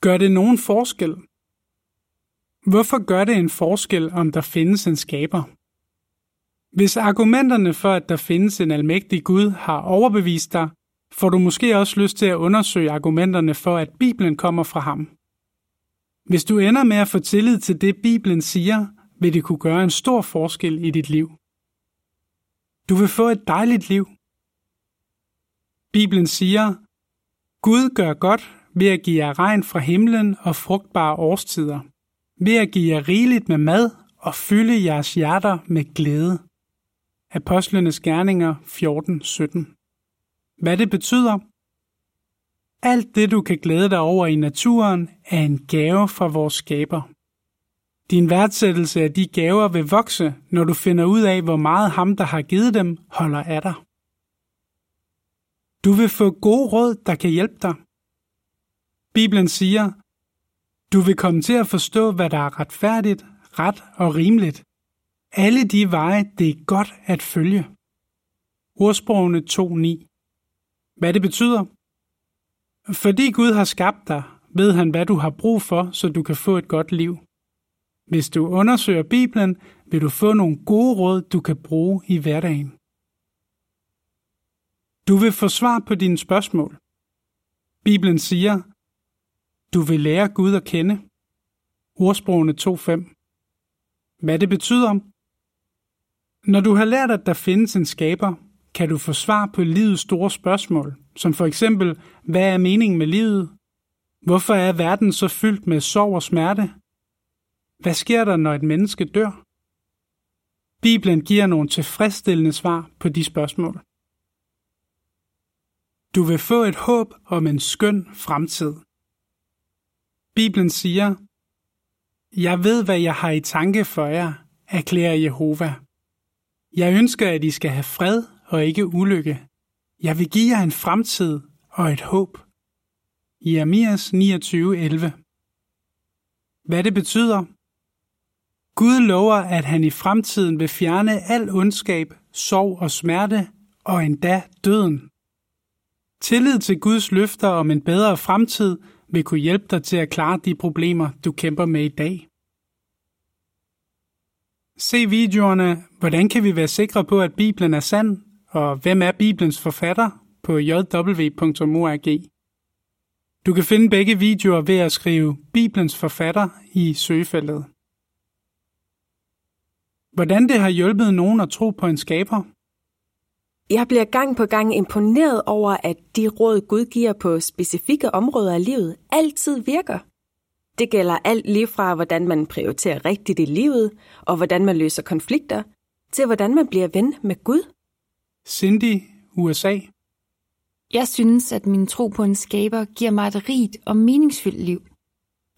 Gør det nogen forskel? Hvorfor gør det en forskel, om der findes en skaber? Hvis argumenterne for, at der findes en almægtig Gud, har overbevist dig, får du måske også lyst til at undersøge argumenterne for, at Bibelen kommer fra ham. Hvis du ender med at få tillid til det, Bibelen siger, vil det kunne gøre en stor forskel i dit liv. Du vil få et dejligt liv. Bibelen siger, Gud gør godt ved at give jer regn fra himlen og frugtbare årstider, ved at give jer rigeligt med mad og fylde jeres hjerter med glæde. Apostlenes Gerninger 14:17. Hvad det betyder? Alt det, du kan glæde dig over i naturen, er en gave fra vores skaber. Din værdsættelse af de gaver vil vokse, når du finder ud af, hvor meget ham, der har givet dem, holder af dig. Du vil få gode råd, der kan hjælpe dig. Bibelen siger, du vil komme til at forstå, hvad der er retfærdigt, ret og rimeligt. Alle de veje, det er godt at følge. Ordsprogene 2.9 Hvad det betyder? Fordi Gud har skabt dig, ved han, hvad du har brug for, så du kan få et godt liv. Hvis du undersøger Bibelen, vil du få nogle gode råd, du kan bruge i hverdagen. Du vil få svar på dine spørgsmål. Bibelen siger, du vil lære Gud at kende. Ordsprogene 2.5 Hvad det betyder? Når du har lært, at der findes en skaber, kan du få svar på livets store spørgsmål, som for eksempel, hvad er meningen med livet? Hvorfor er verden så fyldt med sorg og smerte? Hvad sker der, når et menneske dør? Bibelen giver nogle tilfredsstillende svar på de spørgsmål. Du vil få et håb om en skøn fremtid. Bibelen siger, Jeg ved, hvad jeg har i tanke for jer, erklærer Jehova. Jeg ønsker, at I skal have fred og ikke ulykke. Jeg vil give jer en fremtid og et håb. Jeremias 29:11. Hvad det betyder? Gud lover, at han i fremtiden vil fjerne al ondskab, sorg og smerte, og endda døden. Tillid til Guds løfter om en bedre fremtid vil kunne hjælpe dig til at klare de problemer, du kæmper med i dag. Se videoerne, hvordan kan vi være sikre på, at Bibelen er sand, og hvem er Bibelens forfatter på jw.org. Du kan finde begge videoer ved at skrive Bibelens forfatter i søgefeltet. Hvordan det har hjulpet nogen at tro på en skaber? Jeg bliver gang på gang imponeret over, at de råd, Gud giver på specifikke områder af livet, altid virker. Det gælder alt lige fra, hvordan man prioriterer rigtigt i livet, og hvordan man løser konflikter, til hvordan man bliver ven med Gud. Cindy, USA. Jeg synes, at min tro på en skaber giver mig et rigt og meningsfyldt liv.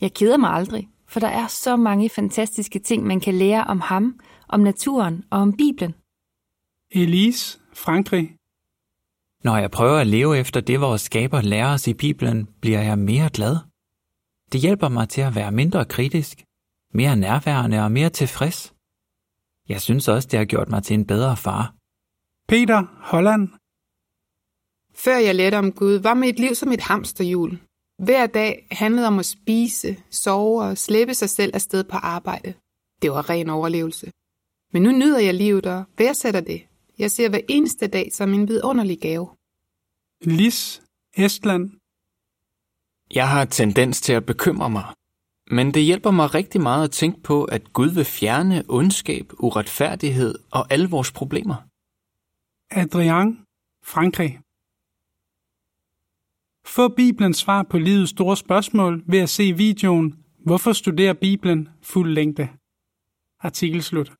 Jeg keder mig aldrig, for der er så mange fantastiske ting, man kan lære om ham, om naturen og om Bibelen. Elise, Frankrig. Når jeg prøver at leve efter det, vores skaber lærer os i Bibelen, bliver jeg mere glad. Det hjælper mig til at være mindre kritisk, mere nærværende og mere tilfreds. Jeg synes også, det har gjort mig til en bedre far. Peter, Holland. Før jeg lærte om Gud, var mit liv som et hamsterhjul. Hver dag handlede om at spise, sove og slæbe sig selv afsted på arbejde. Det var ren overlevelse. Men nu nyder jeg livet og værdsætter det. Jeg ser hver eneste dag som en vidunderlig gave. Lis, Estland. Jeg har tendens til at bekymre mig. Men det hjælper mig rigtig meget at tænke på, at Gud vil fjerne ondskab, uretfærdighed og alle vores problemer. Adrian, Frankrig. Få Bibelens svar på livets store spørgsmål ved at se videoen Hvorfor studerer Bibelen fuld længde? Artikel slut.